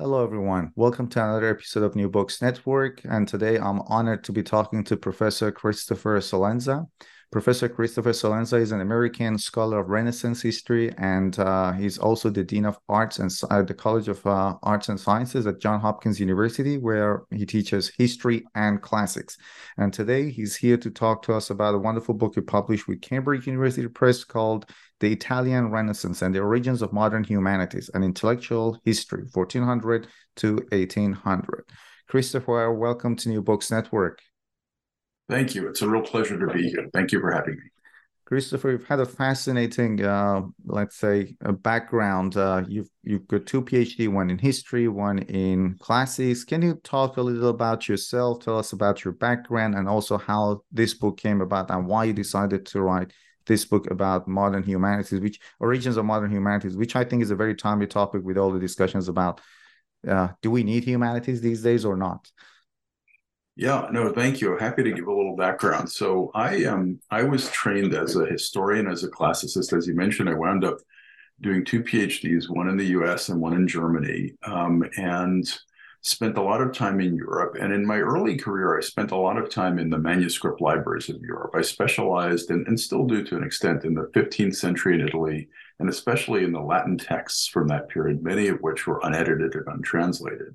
Hello, everyone. Welcome to another episode of New Books Network. And today I'm honored to be talking to Professor Christopher Celenza. Professor Christopher Celenza is an American scholar of Renaissance history, and uh, he's also the Dean of Arts and at the College of uh, Arts and Sciences at Johns Hopkins University, where he teaches history and classics. And today he's here to talk to us about a wonderful book he published with Cambridge University Press called the Italian Renaissance and the Origins of Modern Humanities, an Intellectual History, 1400 to 1800. Christopher, welcome to New Books Network. Thank you. It's a real pleasure to be here. Thank you for having me. Christopher, you've had a fascinating, uh, let's say, background. Uh, you've you've got two PhD, one in history, one in classics. Can you talk a little about yourself? Tell us about your background and also how this book came about and why you decided to write this book about modern humanities, which origins of modern humanities, which I think is a very timely topic with all the discussions about uh, do we need humanities these days or not? Yeah, no, thank you. Happy to give a little background. So I um I was trained as a historian, as a classicist, as you mentioned. I wound up doing two PhDs, one in the U.S. and one in Germany, um, and spent a lot of time in Europe. And in my early career, I spent a lot of time in the manuscript libraries of Europe. I specialized in, and still do to an extent in the 15th century in Italy, and especially in the Latin texts from that period, many of which were unedited and untranslated.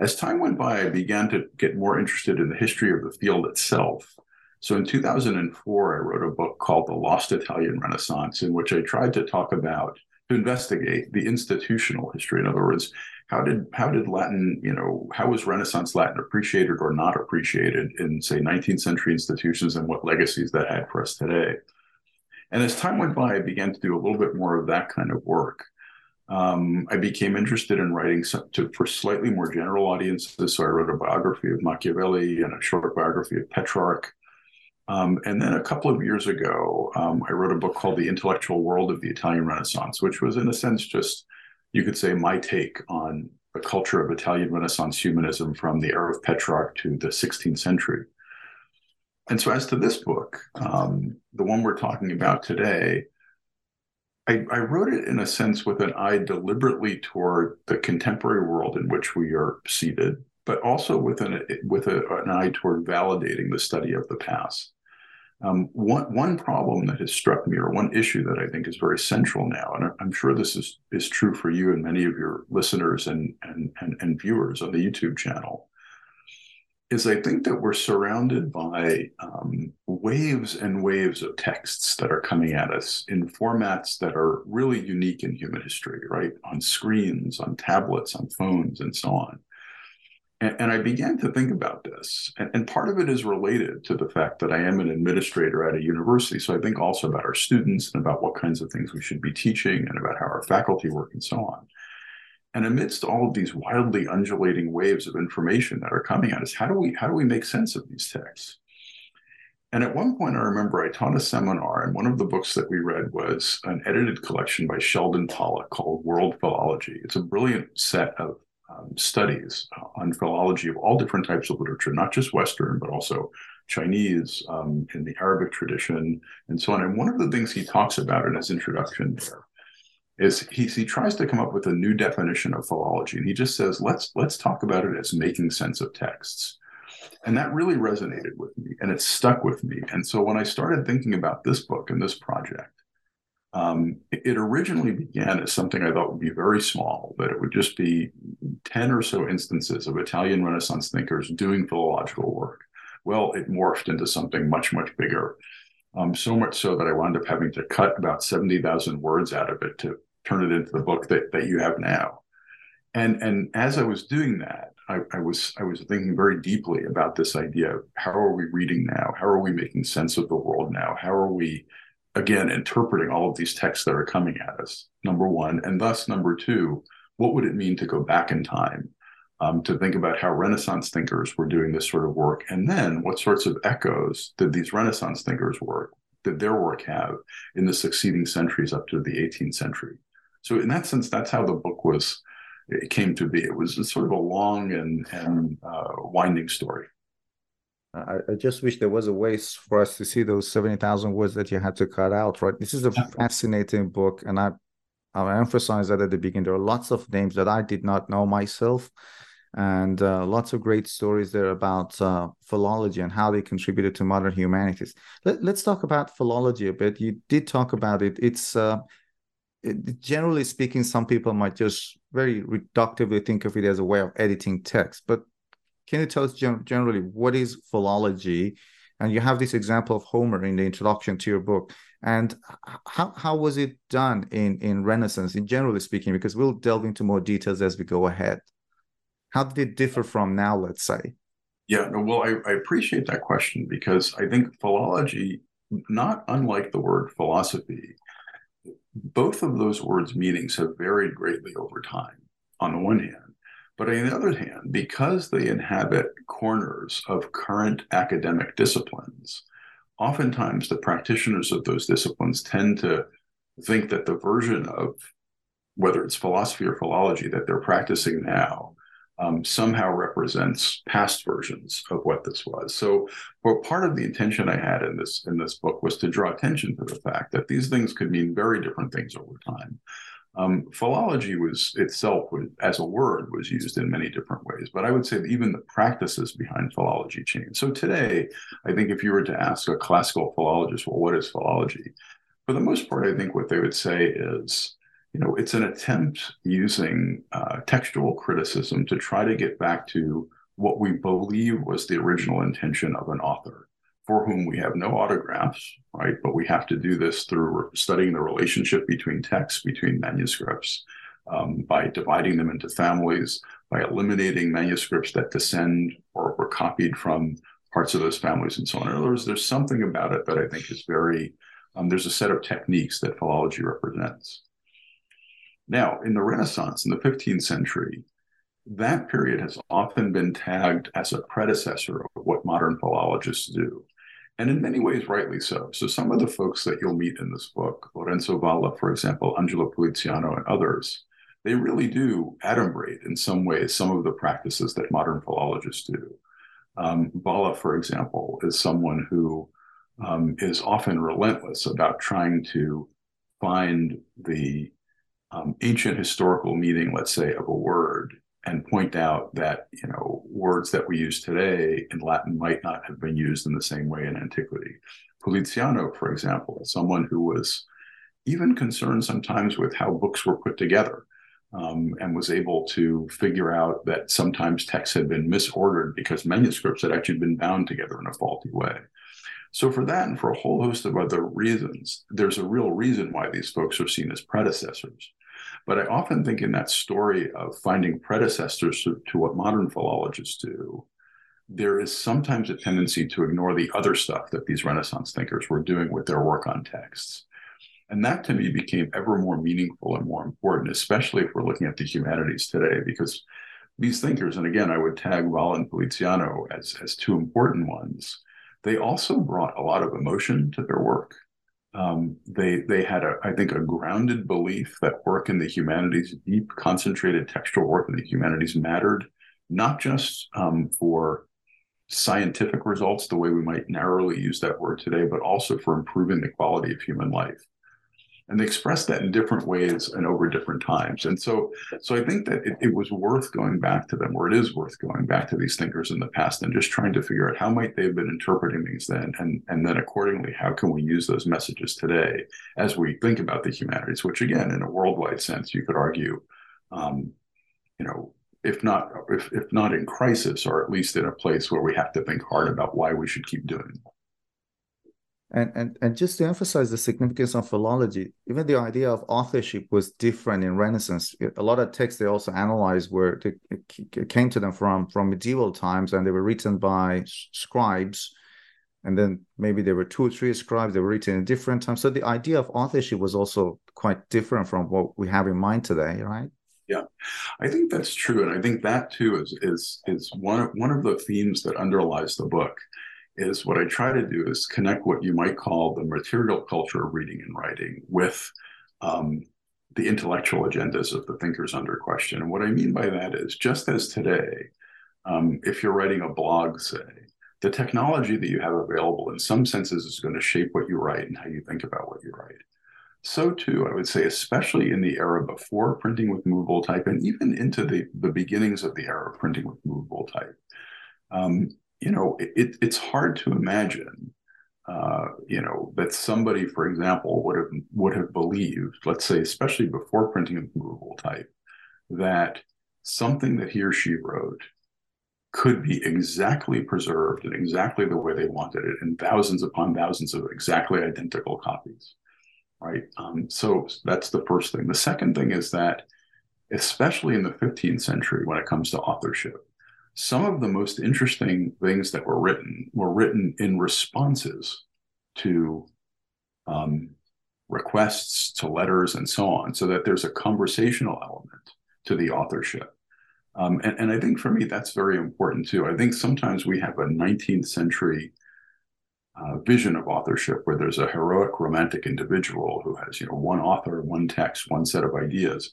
As time went by, I began to get more interested in the history of the field itself. So in 2004, I wrote a book called The Lost Italian Renaissance, in which I tried to talk about, to investigate the institutional history. In other words, how did how did Latin, you know, how was Renaissance Latin appreciated or not appreciated in, say, 19th century institutions and what legacies that had for us today? And as time went by, I began to do a little bit more of that kind of work um, I became interested in writing to, for slightly more general audiences. So I wrote a biography of Machiavelli and a short biography of Petrarch. Um, and then a couple of years ago, um, I wrote a book called The Intellectual World of the Italian Renaissance, which was, in a sense, just, you could say, my take on the culture of Italian Renaissance humanism from the era of Petrarch to the 16th century. And so, as to this book, um, the one we're talking about today, I, I, wrote it in a sense with an eye deliberately toward the contemporary world in which we are seated, but also with an with a, an eye toward validating the study of the past. Um, one one problem that has struck me, or one issue that I think is very central now, and I'm sure this is is true for you and many of your listeners and and and, and viewers on the YouTube channel, is I think that we're surrounded by um, waves and waves of texts that are coming at us in formats that are really unique in human history, right? On screens, on tablets, on phones, and so on. And, and I began to think about this. And, and part of it is related to the fact that I am an administrator at a university. So I think also about our students and about what kinds of things we should be teaching and about how our faculty work and so on. And amidst all of these wildly undulating waves of information that are coming at us, how do we how do we make sense of these texts? And at one point, I remember I taught a seminar, and one of the books that we read was an edited collection by Sheldon Pollock called World Philology. It's a brilliant set of um, studies on philology of all different types of literature, not just Western, but also Chinese, um, in the Arabic tradition, and so on. And one of the things he talks about in his introduction there is he, he tries to come up with a new definition of philology and he just says let's let's talk about it as making sense of texts. And that really resonated with me and it stuck with me. And so when i started thinking about this book and this project um, it, originally began as something i thought would be very small that it would just be 10 or so instances of italian renaissance thinkers doing philological work. Well it morphed into something much much bigger um, so much so that I wound up having to cut about 70,000 words out of it to turn it into the book that, that you have now. And and as I was doing that, I, I, was I was thinking very deeply about this idea of how are we reading now? How are we making sense of the world now? How are we again interpreting all of these texts that are coming at us? Number one, and thus number two, what would it mean to go back in time um, to think about how Renaissance thinkers were doing this sort of work, and then what sorts of echoes did these Renaissance thinkers work did their work have in the succeeding centuries up to the 18th century? So in that sense, that's how the book was. It came to be. It was sort of a long and and uh, winding story. I, I, just wish there was a way for us to see those 70,000 words that you had to cut out, right? This is a fascinating book. And I, I emphasize that at the beginning. There are lots of names that I did not know myself and uh, lots of great stories there about uh, philology and how they contributed to modern humanities. Let, us talk about philology a bit. You did talk about it. It's uh, generally speaking, some people might just very reductively think of it as a way of editing text. But can you tell us gen- generally what is philology? And you have this example of Homer in the introduction to your book. And how, how was it done in, in Renaissance, in generally speaking? Because we'll delve into more details as we go ahead. How did it differ from now, let's say? Yeah, no, well, I, I appreciate that question because I think philology, not unlike the word philosophy, both of those words' meanings have varied greatly over time, on the one hand. But on the other hand, because they inhabit corners of current academic disciplines, oftentimes the practitioners of those disciplines tend to think that the version of whether it's philosophy or philology that they're practicing now um, somehow represents past versions of what this was. So, well, part of the intention I had in this in this book was to draw attention to the fact that these things could mean very different things over time. Um, philology was itself, as a word, was used in many different ways, but I would say that even the practices behind philology changed. So today, I think if you were to ask a classical philologist, well, what is philology? For the most part, I think what they would say is you know, it's an attempt using uh, textual criticism to try to get back to what we believe was the original intention of an author for whom we have no autographs, right? But we have to do this through studying the relationship between texts, between manuscripts, um, by dividing them into families, by eliminating manuscripts that descend or were copied from parts of those families and so on. In other words, there's something about it that I think is very, um, there's a set of techniques that philology represents. Now, in the Renaissance, in the 15th century, that period has often been tagged as a predecessor of what modern philologists do. And in many ways, rightly so. So, some of the folks that you'll meet in this book, Lorenzo Valla, for example, Angelo Poliziano, and others, they really do adumbrate in some ways some of the practices that modern philologists do. Um, Valla, for example, is someone who um, is often relentless about trying to find the um, ancient historical meaning, let's say, of a word and point out that you know words that we use today in Latin might not have been used in the same way in antiquity. Poliziano, for example, someone who was even concerned sometimes with how books were put together. Um, and was able to figure out that sometimes texts had been misordered because manuscripts had actually been bound together in a faulty way. So, for that and for a whole host of other reasons, there's a real reason why these folks are seen as predecessors. But I often think in that story of finding predecessors to, to what modern philologists do, there is sometimes a tendency to ignore the other stuff that these Renaissance thinkers were doing with their work on texts. And that to me became ever more meaningful and more important, especially if we're looking at the humanities today, because these thinkers, and again, I would tag Valla and Poliziano as, as two important ones, they also brought a lot of emotion to their work um, they they had a I think a grounded belief that work in the humanities, deep concentrated textual work in the humanities mattered, not just um, for scientific results the way we might narrowly use that word today, but also for improving the quality of human life and they expressed that in different ways and over different times. And so so i think that it, it, was worth going back to them or it is worth going back to these thinkers in the past and just trying to figure out how might they have been interpreting these then and and then accordingly how can we use those messages today as we think about the humanities which again in a worldwide sense you could argue um, you know if not if, if not in crisis or at least in a place where we have to think hard about why we should keep doing it and, and, and just to emphasize the significance of philology, even the idea of authorship was different in Renaissance. A lot of texts they also analyzed were they came to them from from medieval times, and they were written by scribes, and then maybe there were two or three scribes that were written in different times. So the idea of authorship was also quite different from what we have in mind today, right? Yeah, I think that's true, and I think that too is is is one one of the themes that underlies the book. Is what I try to do is connect what you might call the material culture of reading and writing with um, the intellectual agendas of the thinkers under question. And what I mean by that is just as today, um, if you're writing a blog, say, the technology that you have available in some senses is going to shape what you write and how you think about what you write. So too, I would say, especially in the era before printing with movable type and even into the, the beginnings of the era of printing with movable type. Um, you know, it, it's hard to imagine uh, you know, that somebody, for example, would have would have believed, let's say, especially before printing of movable type, that something that he or she wrote could be exactly preserved in exactly the way they wanted it in thousands upon thousands of exactly identical copies right? Um, so that's the first thing. The second thing is that especially in the 15th century when it comes to authorship some of the most interesting things that were written were written in responses to um, requests, to letters, and so on, so that there's a conversational element to the authorship. Um, and, and I think for me, that's very important too. I think sometimes we have a 19th century uh, vision of authorship where there's a heroic romantic individual who has, you know, one author, one text, one set of ideas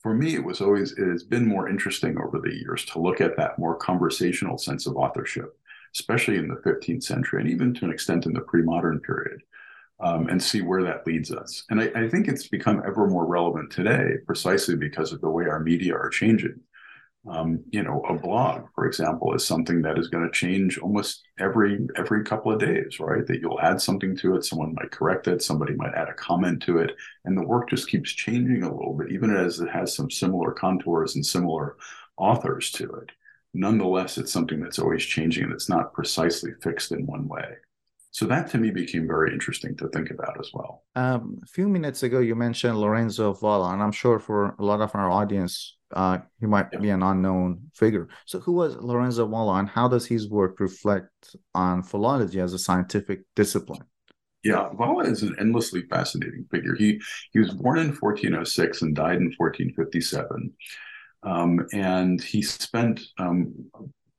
for me, it was always, it has been more interesting over the years to look at that more conversational sense of authorship, especially in the 15th century and even to an extent in the pre modern period, um, and see where that leads us. And I, I think it's become ever more relevant today precisely because of the way our media are changing um, you know, a blog, for example, is something that is going to change almost every every couple of days, right? That you'll add something to it, someone might correct it, somebody might add a comment to it, and the work just keeps changing a little bit, even as it has some similar contours and similar authors to it. Nonetheless, it's something that's always changing and it's not precisely fixed in one way. So that to me became very interesting to think about as well. Um, a few minutes ago, you mentioned Lorenzo Valla, and I'm sure for a lot of our audience, uh, he might yeah. be an unknown figure. So, who was Lorenzo Valla, and how does his work reflect on philology as a scientific discipline? Yeah, Valla is an endlessly fascinating figure. He he was born in 1406 and died in 1457. Um, and he spent um,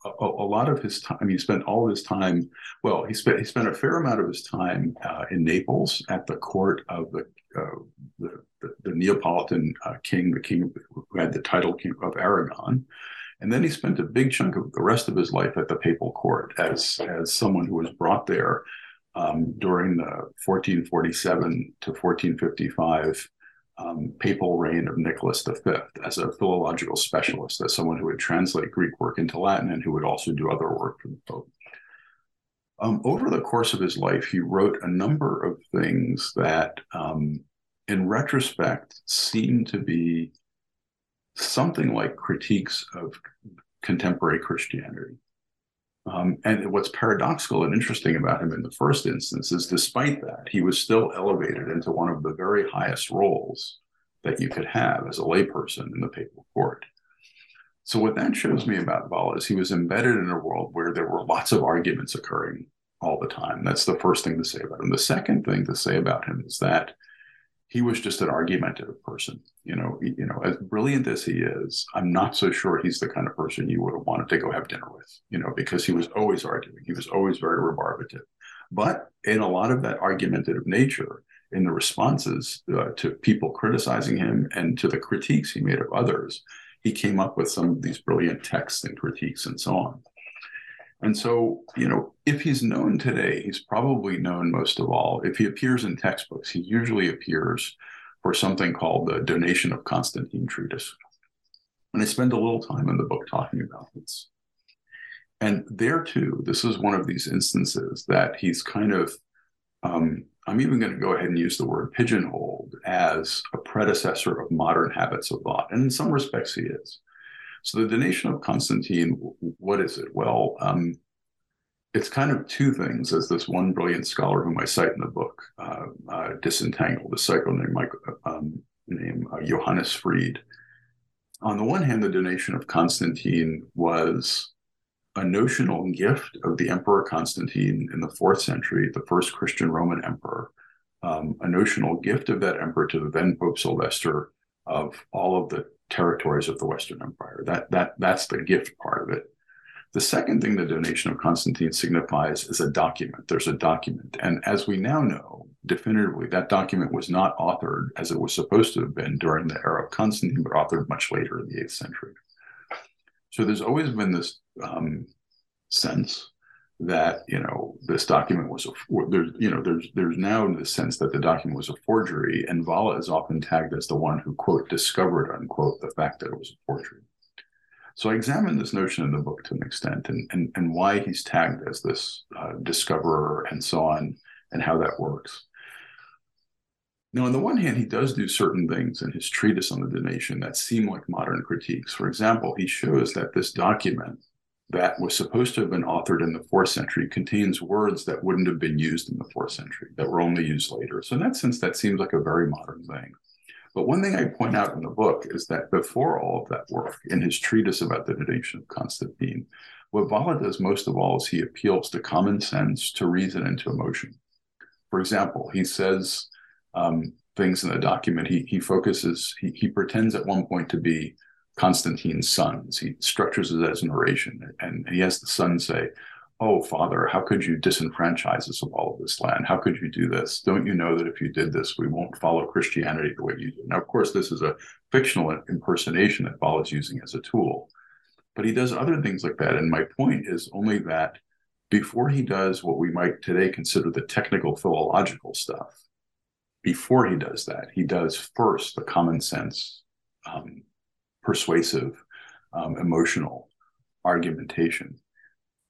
a, a, lot of his time. He spent all his time. Well, he spent he spent a fair amount of his time uh, in Naples at the court of the uh, the, the, the, Neapolitan uh, king, the king who had the title king of Aragon. And then he spent a big chunk of the rest of his life at the papal court as as someone who was brought there um, during the 1447 to 1455 um, papal reign of Nicholas V as a philological specialist, as someone who would translate Greek work into Latin and who would also do other work for the Pope. Um, over the course of his life, he wrote a number of things that, um, in retrospect, seem to be something like critiques of contemporary Christianity. Um, and what's paradoxical and interesting about him in the first instance is, despite that, he was still elevated into one of the very highest roles that you could have as a layperson in the papal court. So, what that shows me about Valla is he was embedded in a world where there were lots of arguments occurring all the time. That's the first thing to say about him. The second thing to say about him is that he was just an argumentative person. You know, you know, as brilliant as he is, I'm not so sure he's the kind of person you would have wanted to go have dinner with. You know, because he was always arguing. He was always very rebarbative. But in a lot of that argumentative nature, in the responses uh, to people criticizing him and to the critiques he made of others, he came up with some of these brilliant texts and critiques and so on. And so, you know, if he's known today, he's probably known most of all. If he appears in textbooks, he usually appears for something called the Donation of Constantine Treatise. And I spend a little time in the book talking about this. And there too, this is one of these instances that he's kind of, um, I'm even going to go ahead and use the word pigeonholed as a predecessor of modern habits of thought. And in some respects, he is. So the donation of Constantine, what is it? Well, um, it's kind of two things, as this one brilliant scholar whom I cite in the book uh, uh, disentangled, a psycho named, Michael, um, named uh, Johannes Fried. On the one hand, the donation of Constantine was a notional gift of the Emperor Constantine in the fourth century, the first Christian Roman emperor, um, a notional gift of that emperor to the then Pope Sylvester of all of the territories of the Western Empire. That that that's the gift part of it. The second thing the donation of Constantine signifies is a document. There's a document. And as we now know definitively, that document was not authored as it was supposed to have been during the era of Constantine, but authored much later in the 8th century. So there's always been this um, sense that you know this document was a there's you know there's there's now in the sense that the document was a forgery and Valla is often tagged as the one who quote discovered unquote the fact that it was a forgery. So I examined this notion in the book to an extent and and, and why he's tagged as this uh, discoverer and so on and how that works. Now on the one hand he does do certain things in his treatise on the donation that seem like modern critiques. For example he shows that this document that was supposed to have been authored in the fourth century contains words that wouldn't have been used in the fourth century, that were only used later. So, in that sense, that seems like a very modern thing. But one thing I point out in the book is that before all of that work, in his treatise about the donation of Constantine, what Valla does most of all is he appeals to common sense, to reason, and to emotion. For example, he says um, things in the document. He he focuses. He, he pretends at one point to be Constantine's sons. He structures it as narration, and he has the son say, Oh, father, how could you disenfranchise us of all of this land? How could you do this? Don't you know that if you did this, we won't follow Christianity the way you do? Now, of course, this is a fictional impersonation that Valla is using as a tool, but he does other things like that. And my point is only that before he does what we might today consider the technical philological stuff, before he does that, he does first the common sense um, persuasive, um, emotional argumentation.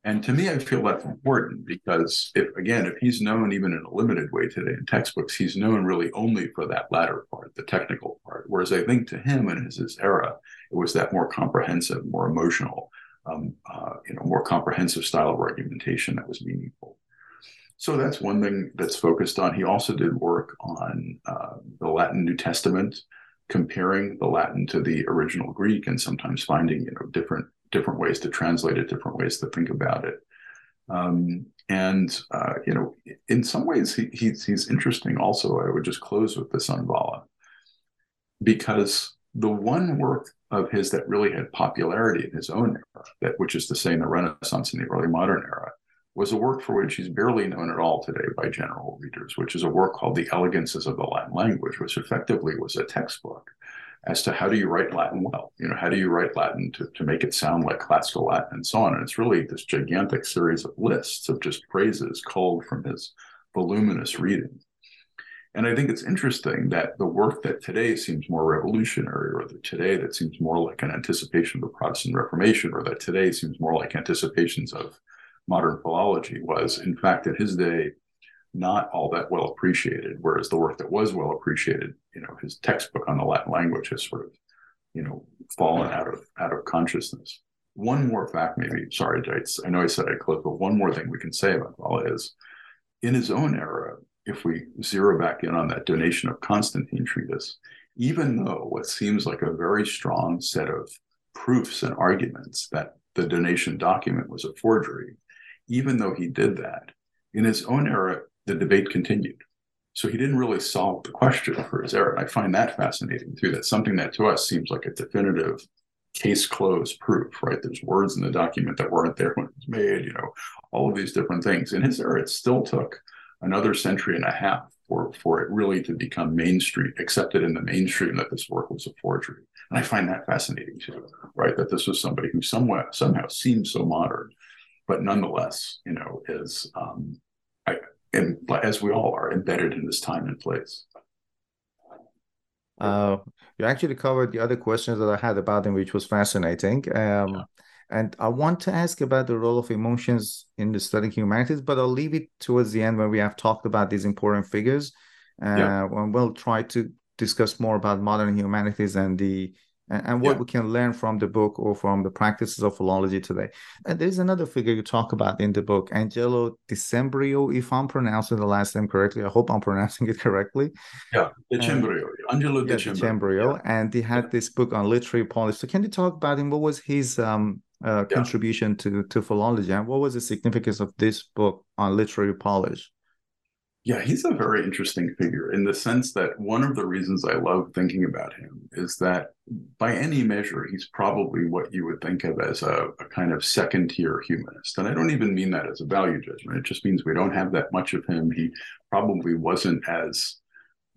And to me, I feel that's important because if again, if he's known even in a limited way today in textbooks, he's known really only for that latter part, the technical part. Whereas I think to him and his, his era, it was that more comprehensive, more emotional, um, uh, you know, more comprehensive style of argumentation that was meaningful. So that's one thing that's focused on. He also did work on uh, the Latin New Testament comparing the Latin to the original Greek and sometimes finding you know different different ways to translate it, different ways to think about it. Um, and uh, you know, in some ways, he, he's he's interesting. Also, I would just close with this on because the one work of his that really had popularity in his own era, that which is to say in the Renaissance and the early modern era, was a work for which he's barely known at all today by general readers, which is a work called The Elegances of the Latin Language, which effectively was a textbook as to how do you write Latin well? You know, how do you write Latin to, to make it sound like classical Latin and so on? And it's really this gigantic series of lists of just phrases culled from his voluminous reading. And I think it's interesting that the work that today seems more revolutionary, or that today that seems more like an anticipation of the Protestant Reformation, or that today seems more like anticipations of modern philology was, in fact, in his day, not all that well appreciated. Whereas the work that was well appreciated, you know, his textbook on the Latin language has sort of, you know, fallen out of out of consciousness. One more fact, maybe. Sorry, I know I said I closed, but one more thing we can say about Valla is, in his own era, if we zero back in on that donation of Constantine treatise, even though what seems like a very strong set of proofs and arguments that the donation document was a forgery, even though he did that, in his own era, the debate continued. So he didn't really solve the question for his era. And I find that fascinating too. That's something that to us seems like a definitive case closed proof, right? There's words in the document that weren't there when it was made, you know, all of these different things. In his era, it still took another century and a half for, for it really to become mainstream, accepted in the mainstream that this work was a forgery. And I find that fascinating too, right? That this was somebody who somewhat somehow seemed so modern but nonetheless, you know, is um, I, and as we all are embedded in this time and place. Uh, you actually covered the other questions that I had about him, which was fascinating. Um, yeah. And I want to ask about the role of emotions in the studying humanities, but I'll leave it towards the end when we have talked about these important figures. Uh, yeah. When we'll try to discuss more about modern humanities and the and, and what yeah. we can learn from the book or from the practices of philology today. And there's another figure you talk about in the book, Angelo Decembrio, if I'm pronouncing the last name correctly. I hope I'm pronouncing it correctly. Yeah, Decembrio, Angelo yeah, Decembrio. Yeah. And he had this book on literary polish. So can you talk about him? What was his um, uh, contribution to, to philology and what was the significance of this book on literary polish? Yeah, he's a very interesting figure in the sense that one of the reasons I love thinking about him is that by any measure, he's probably what you would think of as a, a, kind of second tier humanist. And I don't even mean that as a value judgment. It just means we don't have that much of him. He probably wasn't as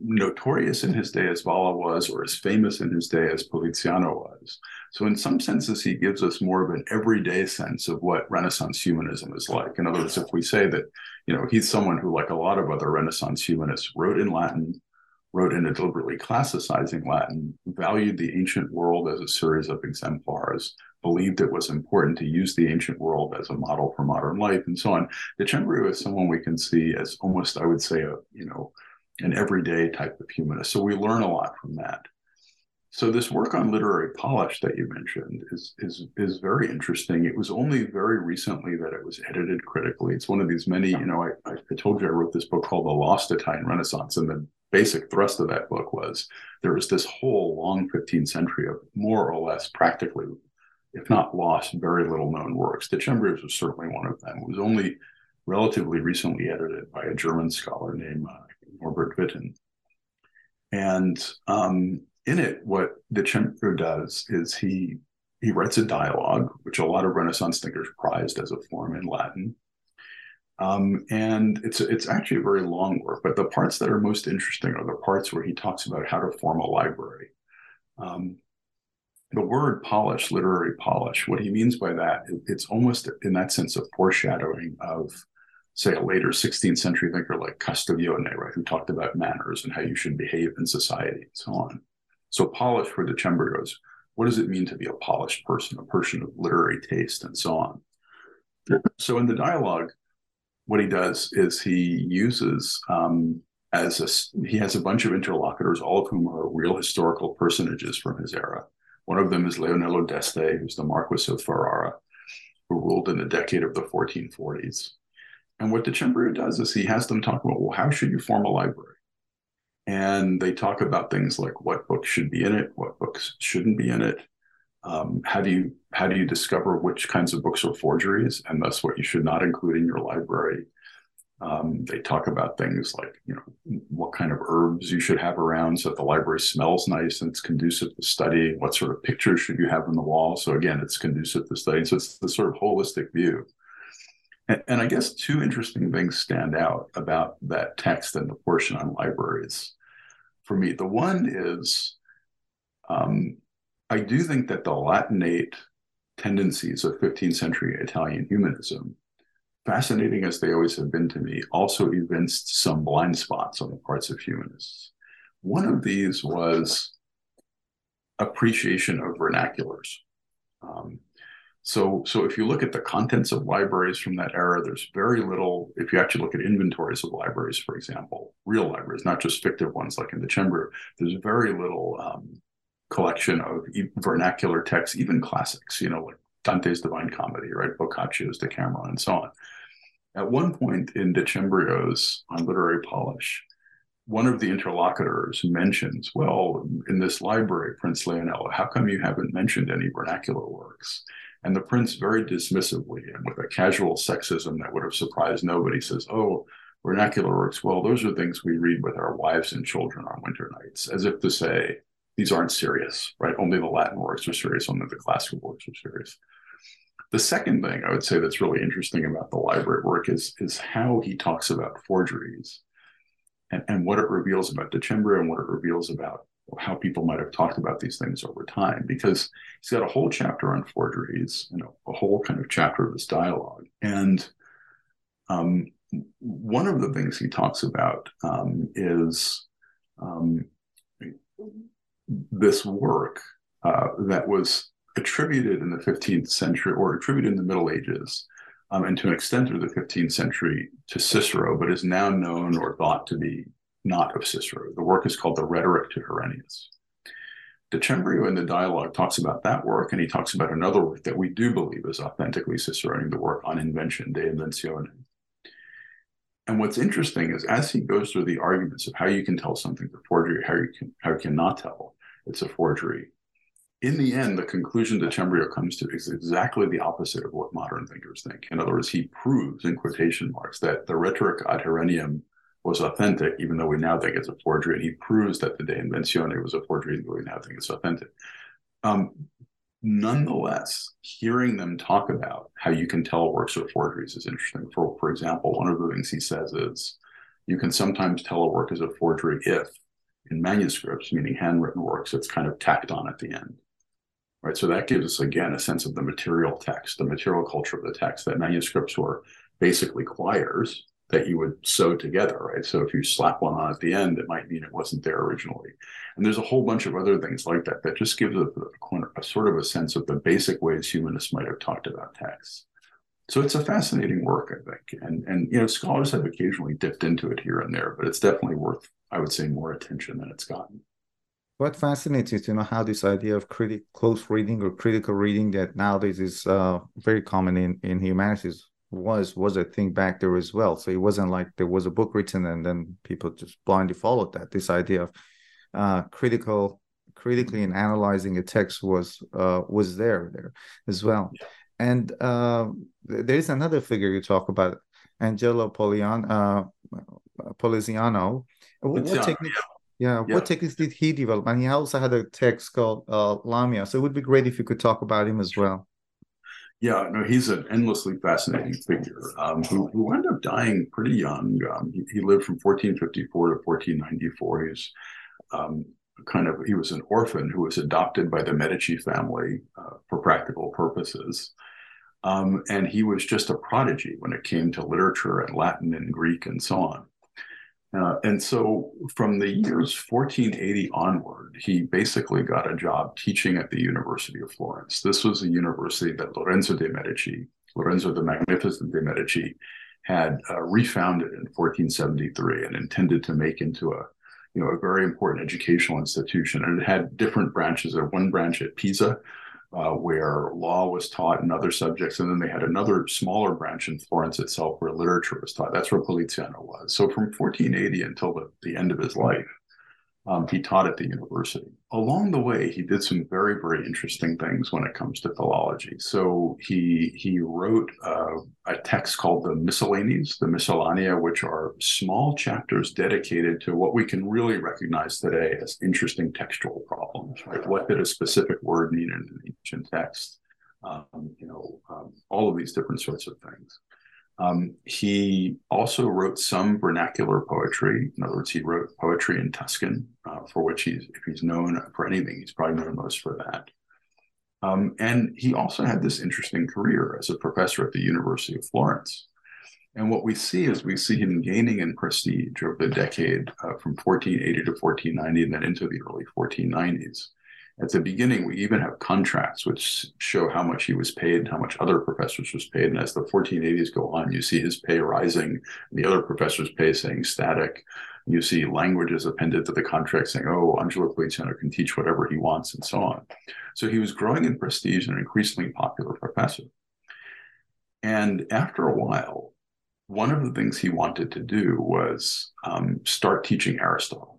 notorious in his day as Valla was, or as famous in his day as Poliziano was. So, in some senses, he gives us more of an everyday sense of what Renaissance humanism is like. In other words, if we say that, you know, he's someone who, like a lot of other Renaissance humanists, wrote in Latin, wrote in a deliberately classicizing Latin, valued the ancient world as a series of exemplars, believed it was important to use the ancient world as a model for modern life, and so on. Decembrio is someone we can see as almost, I would say, a you know, an everyday type of humanist. So we learn a lot from that. So this work on literary polish that you mentioned is is is very interesting. It was only very recently that it was edited critically. It's one of these many, you know, I, I told you I wrote this book called The Lost Italian Renaissance, and the basic thrust of that book was there was this whole long 15th century of more or less practically, if not lost, very little known works. The Decembrios was certainly one of them. It was only relatively recently edited by a German scholar named uh, Norbert Witten. And um, in it, what Decembrio does is he he writes a dialogue, which a lot of Renaissance thinkers prized as a form in Latin. Um, and it's it's actually a very long work, but the parts that are most interesting are the parts where he talks about how to form a library. Um, the word polish, literary polish, what he means by that, it's almost in that sense a foreshadowing of say, a later 16th century thinker like Castiglione, right, who talked about manners and how you should behave in society and so on. So polish for Decembrio is what does it mean to be a polished person, a person of literary taste, and so on. So in the dialogue, what he does is he uses um, as a, he has a bunch of interlocutors, all of whom are real historical personages from his era. One of them is Leonello d'Este, who's the Marquis of Ferrara, who ruled in the decade of the 1440s. And what the Decembrio does is he has them talk about, well, how should you form a library? And they talk about things like what books should be in it, what books shouldn't be in it. Um, how do you how do you discover which kinds of books are forgeries and thus what you should not include in your library? Um, they talk about things like you know what kind of herbs you should have around so that the library smells nice and it's conducive to study. What sort of pictures should you have on the wall? So again, it's conducive to study. So it's the sort of holistic view. And, and I guess two interesting things stand out about that text and the portion on libraries for me. The one is um, I do think that the Latinate tendencies of 15th century Italian humanism, fascinating as they always have been to me, also evinced some blind spots on the parts of humanists. One of these was appreciation of vernaculars. Um, so, so if you look at the contents of libraries from that era, there's very little. If you actually look at inventories of libraries, for example, real libraries, not just fictive ones like in Decembrio, there's very little um, collection of vernacular texts, even classics. You know, like Dante's Divine Comedy, right, Boccaccio's Decameron, and so on. At one point in Decembrio's on literary polish, one of the interlocutors mentions, "Well, in this library, Prince Leonello, how come you haven't mentioned any vernacular works?" And the prince, very dismissively and with a casual sexism that would have surprised nobody, says, Oh, vernacular works. Well, those are things we read with our wives and children on winter nights, as if to say, these aren't serious, right? Only the Latin works are serious, only the classical works are serious. The second thing I would say that's really interesting about the library work is, is how he talks about forgeries and, and what it reveals about Decembrio and what it reveals about how people might have talked about these things over time because he's got a whole chapter on forgeries, know, a whole kind of chapter of this dialogue. And um, one of the things he talks about um, is um, this work uh, that was attributed in the 15th century or attributed in the Middle Ages um, and to an extent through the 15th century to Cicero, but is now known or thought to be not of Cicero. The work is called The Rhetoric to Herennius. Decembrio in the dialogue talks about that work, and he talks about another work that we do believe is authentically Ciceronian, the work on invention, De Inventione. And what's interesting is as he goes through the arguments of how you can tell something's a forgery, how you can how you cannot tell it's a forgery, in the end, the conclusion Decembrio comes to is exactly the opposite of what modern thinkers think. In other words, he proves, in quotation marks, that the rhetoric ad Herennium was authentic, even though we now think it's a forgery. And he proves that the De Inventione was a forgery, even though we now think it's authentic. Um, nonetheless, hearing them talk about how you can tell works are forgeries is interesting. For, for example, one of the things he says is you can sometimes tell a work is a forgery if in manuscripts, meaning handwritten works, it's kind of tacked on at the end. Right. So that gives us again a sense of the material text, the material culture of the text, that manuscripts were basically quires that you would sew together, right? So if you slap one on at the end, it might mean it wasn't there originally. And there's a whole bunch of other things like that that just gives a, a, a sort of a sense of the basic ways humanists might have talked about text. So it's a fascinating work, I think, and and you know scholars have occasionally dipped into it here and there, but it's definitely worth, I would say, more attention than it's gotten. What fascinates you to know how this idea of critic close reading or critical reading that nowadays is uh, very common in in humanities was was a thing back there as well. So it wasn't like there was a book written and then people just blindly followed that. This idea of uh, critical critically and analyzing a text was uh, was there there as well. Yeah. And uh, there is another figure you talk about, Angelo Polian, uh, Poliziano. What, what techniques? Yeah, yeah, what techniques did he develop? And he also had a text called uh, Lamia. So it would be great if you could talk about him as well. Yeah, no, he's an endlessly fascinating figure um, who, who wound up dying pretty young. Um, he, he, lived from 1454 to 1494. He's um, kind of he was an orphan who was adopted by the Medici family uh, for practical purposes, um, and he was just a prodigy when it came to literature and Latin and Greek and so on. Uh, and so from the years 1480 onward, he basically got a job teaching at the University of Florence. This was a university that Lorenzo de' Medici, Lorenzo the Magnificent de' Medici, had uh, refounded in 1473 and intended to make into a you know a very important educational institution and it had different branches there one branch at pisa uh, where law was taught and other subjects. And then they had another smaller branch in Florence itself where literature was taught. That's where Poliziano was. So from 1480 until the, the end of his life, um, he taught at the university. Along the way, he did some very, very interesting things when it comes to philology. So he he wrote uh, a text called the Miscellanies, the Miscellanea, which are small chapters dedicated to what we can really recognize today as interesting textual problems. Right? What did a specific word mean in an ancient text? Um, you know, um, all of these different sorts of things. Um, he also wrote some vernacular poetry. In other words, he wrote poetry in Tuscan, uh, for which he's, if he's known for anything, he's probably known most for that. Um, and he also had this interesting career as a professor at the University of Florence. And what we see is we see him gaining in prestige over the decade uh, from 1480 to 1490 and then into the early 1490s at the beginning, we even have contracts which show how much he was paid, and how much other professors was paid. And as the 1480s go on, you see his pay rising, the other professors' pay saying static. You see languages appended to the contract saying, oh, Angelo Poliziano can teach whatever he wants, and so on. So he was growing in prestige and an increasingly popular professor. And after a while, one of the things he wanted to do was um, start teaching Aristotle.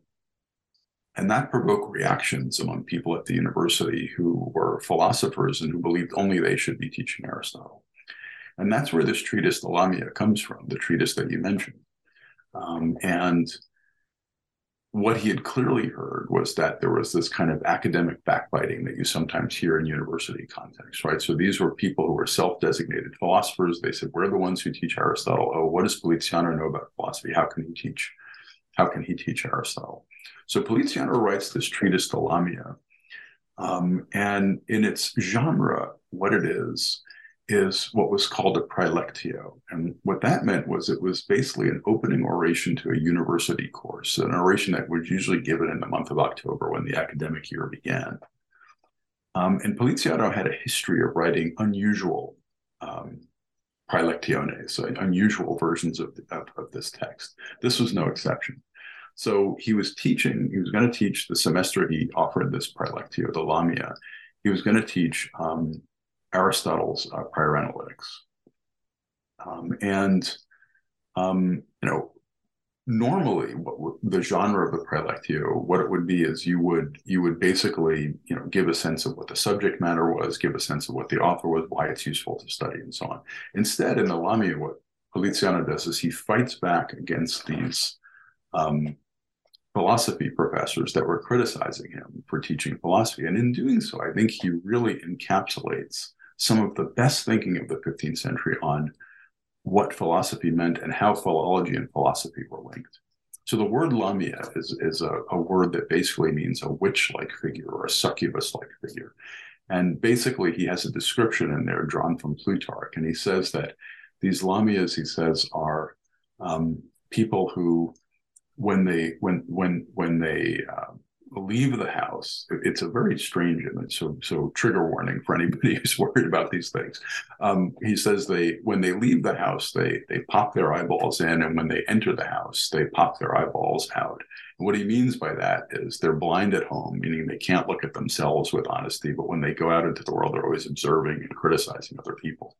And that provoked reactions among people at the university who were philosophers and who believed only they should be teaching Aristotle. And that's where this treatise, the Lamia, comes from, the treatise that you mentioned. Um, and what he had clearly heard was that there was this kind of academic backbiting that you sometimes hear in university contexts, right? So these were people who were self-designated philosophers. They said, "We're the ones who teach Aristotle." Oh, what does Poliziano know about philosophy? How can he teach? How can he teach Aristotle? So Poliziano writes this treatise to Lamia, um, and in its genre, what it is is what was called a praelectio. And what that meant was it was basically an opening oration to a university course, an oration that was usually given in the month of October when the academic year began. Um, and Poliziano had a history of writing unusual um, praelectiones, so unusual versions of, of, of this text. This was no exception. So he was teaching, he was going to teach the semester he offered this praelectio, the Lamia. He was going to teach um, Aristotle's uh, prior analytics. Um, and, um, you know, normally what the genre of the praelectio, what it would be is you would, you would basically, you know, give a sense of what the subject matter was, give a sense of what the author was, why it's useful to study and so on. Instead, in the Lamia, what Poliziano does is he fights back against these um, philosophy professors that were criticizing him for teaching philosophy. And in doing so, I think he really encapsulates some of the best thinking of the 15th century on what philosophy meant and how philology and philosophy were linked. So the word lamia is, is a, a word that basically means a witch-like figure or a succubus-like figure. And basically he has a description in there drawn from Plutarch. And he says that these lamias, he says, are um, people who when they when when when they uh, leave the house, it's a very strange image. So so trigger warning for anybody who's worried about these things. Um, he says they when they leave the house, they they pop their eyeballs in, and when they enter the house, they pop their eyeballs out. And what he means by that is they're blind at home, meaning they can't look at themselves with honesty, but when they go out into the world, they're always observing and criticizing other people.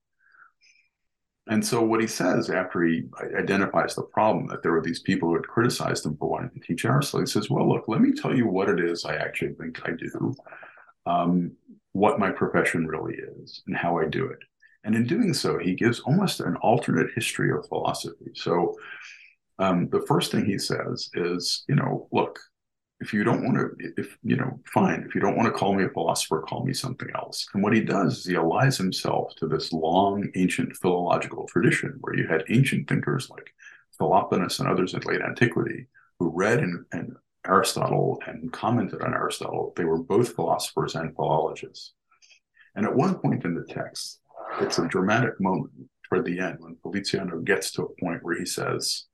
And so what he says after he identifies the problem that there were these people who had criticized him for wanting to teach Aristotle, he says, well, look, let me tell you what it is I actually think I do, um, what my profession really is, and how I do it. And in doing so, he gives almost an alternate history of philosophy. So um, the first thing he says is, you know, look, if you don't want to, if you know, fine. If you don't want to call me a philosopher, call me something else. And what he does is he allies himself to this long ancient philological tradition where you had ancient thinkers like Philoponus and others in late antiquity who read and, and Aristotle and commented on Aristotle. They were both philosophers and philologists. And at one point in the text, it's a dramatic moment toward the end when Poliziano gets to a point where he says,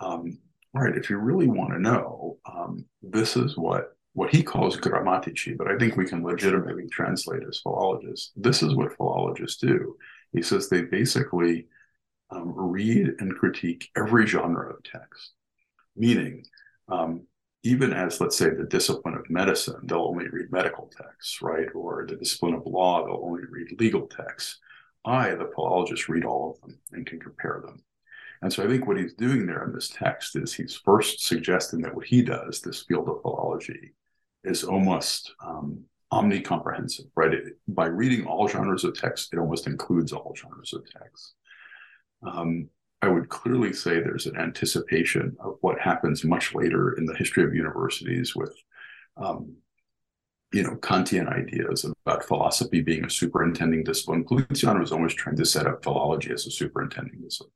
um, right, if you really want to know, um, this is what what he calls grammatici, but I think we can legitimately translate as philologists. This is what philologists do. He says they basically um, read and critique every genre of text, meaning um, even as, let's say, the discipline of medicine, they'll only read medical texts, right? Or the discipline of law, they'll only read legal texts. I, the philologist, read all of them and can compare them. And so I think what he's doing there in this text is he's first suggesting that what he does, this field of philology, is almost um, omnicomprehensive, right? It, by reading all genres of text, it almost includes all genres of text. Um, I would clearly say there's an anticipation of what happens much later in the history of universities with, um, you know, Kantian ideas about philosophy being a superintending discipline. Poliziano was always trying to set up philology as a superintending discipline.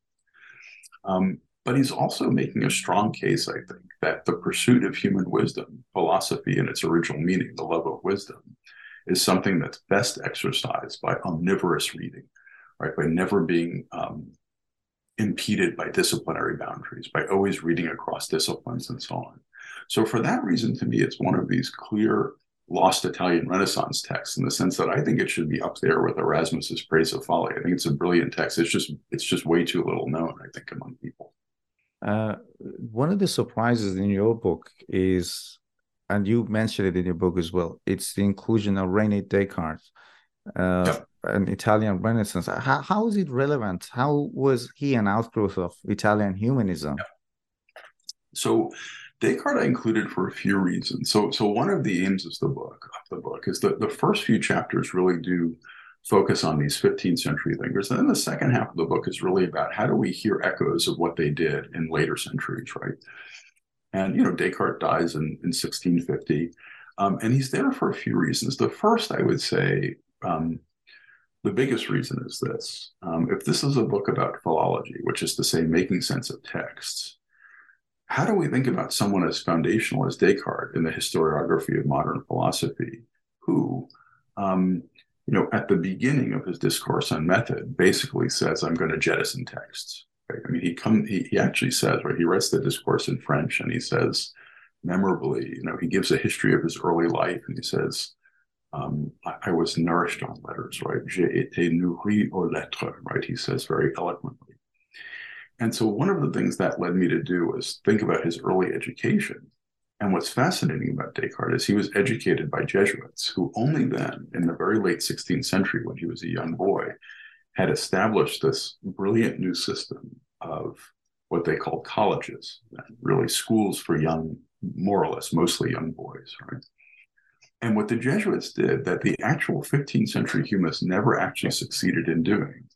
Um, but he's also making a strong case, I think, that the pursuit of human wisdom, philosophy in its original meaning, the love of wisdom, is something that's best exercised by omnivorous reading, right? By never being um, impeded by disciplinary boundaries, by always reading across disciplines and so on. So, for that reason, to me, it's one of these clear lost Italian Renaissance texts in the sense that I think it should be up there with Erasmus's Praise of Folly. I think it's a brilliant text. It's just it's just way too little known, I think, among people. Uh, one of the surprises in your book is, and you mentioned it in your book as well, it's the inclusion of Rene Descartes, uh, yep. an Italian Renaissance. How, how is it relevant? How was he an outgrowth of Italian humanism? Yep. So Descartes I included for a few reasons. So, so one of the aims of the book, of the book, is that the first few chapters really do focus on these 15th century thinkers. And then the second half of the book is really about how do we hear echoes of what they did in later centuries, right? And you know, Descartes dies in, in 1650, um, and he's there for a few reasons. The first, I would say, um, the biggest reason is this: um, if this is a book about philology, which is to say, making sense of texts, how do we think about someone as foundational as Descartes in the historiography of modern philosophy, who, um, you know, at the beginning of his discourse on method, basically says, "I'm going to jettison texts." Right? I mean, he come he, he actually says, right? He writes the discourse in French, and he says, memorably, you know, he gives a history of his early life, and he says. Um, I, I, was nourished on letters, right? J'ai été nourri aux lettres, right? He says very eloquently. And so one of the things that led me to do was think about his early education. And what's fascinating about Descartes is he was educated by Jesuits who only then, in the very late 16th century, when he was a young boy, had established this brilliant new system of what they called colleges, really schools for young, more or less, mostly young boys, right? And what the Jesuits did that the actual 15th century humanists never actually succeeded in doing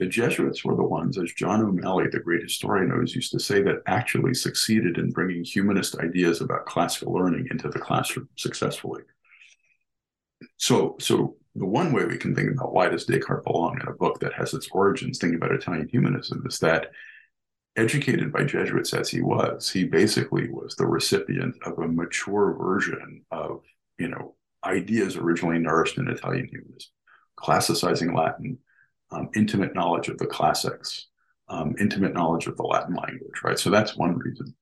the Jesuits were the ones, as John O'Malley, the great historian, always used to say, that actually succeeded in bringing humanist ideas about classical learning into the classroom successfully. So, so the one way we can think about why does Descartes belong in a book that has its origins thinking about Italian humanism is that educated by Jesuits as he was, he basically was the recipient of a mature version of, you know, ideas originally nourished in Italian humanism, classicizing Latin, um, intimate knowledge of the classics, um, intimate knowledge of the Latin language, right? So that's one reason.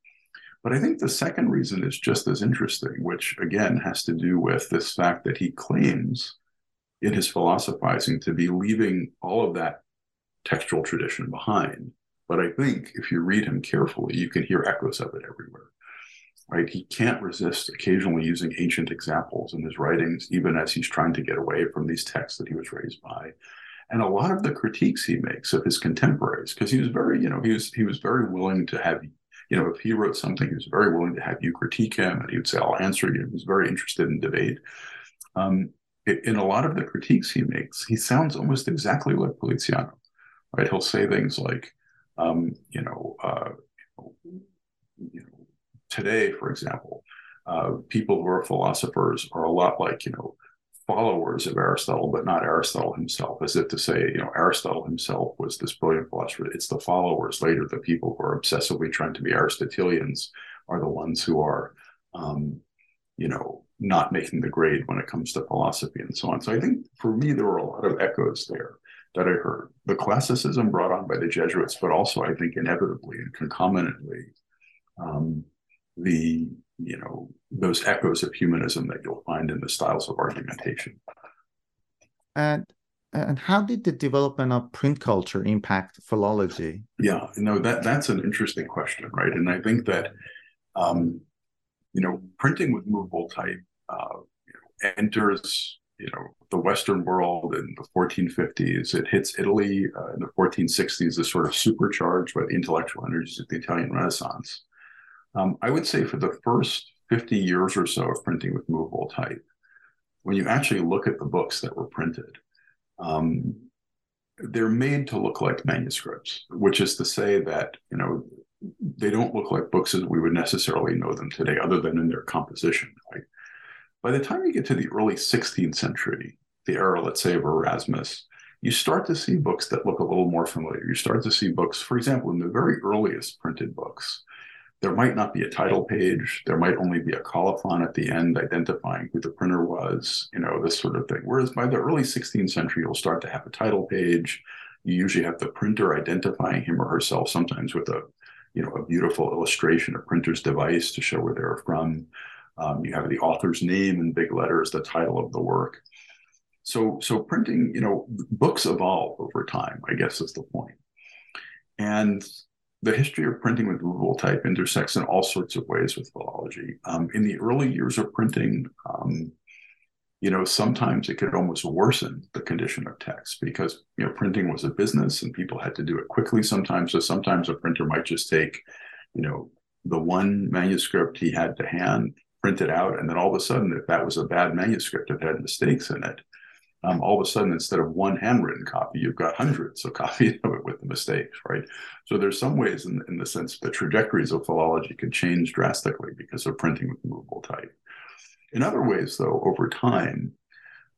But I think the second reason is just as interesting, which again has to do with this fact that he claims in his philosophizing to be leaving all of that textual tradition behind. But I think if you read him carefully, you can hear echoes of it everywhere. Right? He can't resist occasionally using ancient examples in his writings, even as he's trying to get away from these texts that he was raised by and a lot of the critiques he makes of his contemporaries, because he was very, you know, he was he was very willing to have, you know, if he wrote something, he was very willing to have you critique him, and he would say, "I'll answer you." He was very interested in debate. Um, in a lot of the critiques he makes, he sounds almost exactly like Poliziano, right? He'll say things like, um, you know, uh, you know, today, for example, uh, people who are philosophers are a lot like, you know, followers of Aristotle, but not Aristotle himself, as if to say, you know, Aristotle himself was this brilliant philosopher. It's the followers later, the people who are obsessively trying to be Aristotelians, are the ones who are, um, you know, not making the grade when it comes to philosophy and so on. So I think for me, there were a lot of echoes there that I heard. The classicism brought on by the Jesuits, but also I think inevitably and concomitantly, um, the you know those echoes of humanism that you'll find in the styles of argumentation. And and how did the development of print culture impact philology? Yeah, you know that that's an interesting question, right? And I think that um, you know printing with movable type uh, you know, enters you know the Western world in the 1450s. It hits Italy uh, in the 1460s, is sort of supercharged by the intellectual energies of the Italian Renaissance. Um, I would say for the first 50 years or so of printing with movable type, when you actually look at the books that were printed, um, they're made to look like manuscripts, which is to say that, you know, they don't look like books as we would necessarily know them today, other than in their composition. Right? By the time you get to the early 16th century, the era, let's say, of Erasmus, you start to see books that look a little more familiar. You start to see books, for example, in the very earliest printed books, there might not be a title page. There might only be a colophon at the end identifying who the printer was, you know, this sort of thing. Whereas by the early 16th century, you'll start to have a title page. You usually have the printer identifying him or herself, sometimes with a, you know, a beautiful illustration, a printer's device to show where they're from. Um, you have the author's name in big letters, the title of the work. So, so printing, you know, books evolve over time. I guess is the point. And the history of printing with movable type intersects in all sorts of ways with philology. Um, in the early years of printing, um, you know, sometimes it could almost worsen the condition of text because, you know, printing was a business and people had to do it quickly sometimes. So sometimes a printer might just take, you know, the one manuscript he had to hand, print it out, and then all of a sudden, if that was a bad manuscript, it had mistakes in it, um, all of a sudden instead of one handwritten copy you've got hundreds of copies of it with the mistakes right? So there's some ways in, in the sense the trajectories of philology can change drastically because of printing with movable type. In other ways though over time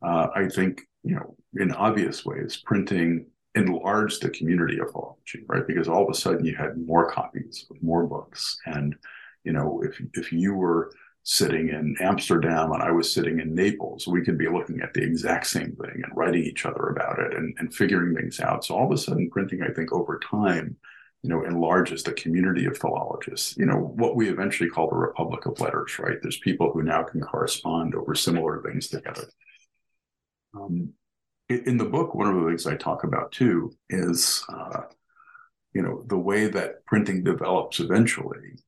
uh, i think you know in obvious ways printing enlarged the community of philology right? Because all of a sudden you had more copies of more books. And you know if if you were sitting in Amsterdam and I was sitting in Naples, we could be looking at the exact same thing and writing each other about it and, and figuring things out. So all of a sudden, printing, I think, over time, you know, enlarges the community of philologists. You know, what we eventually call the Republic of Letters, right? There's people who now can correspond over similar things together. Um, in the book, one of the things I talk about too is, uh, you know, the way that printing develops eventually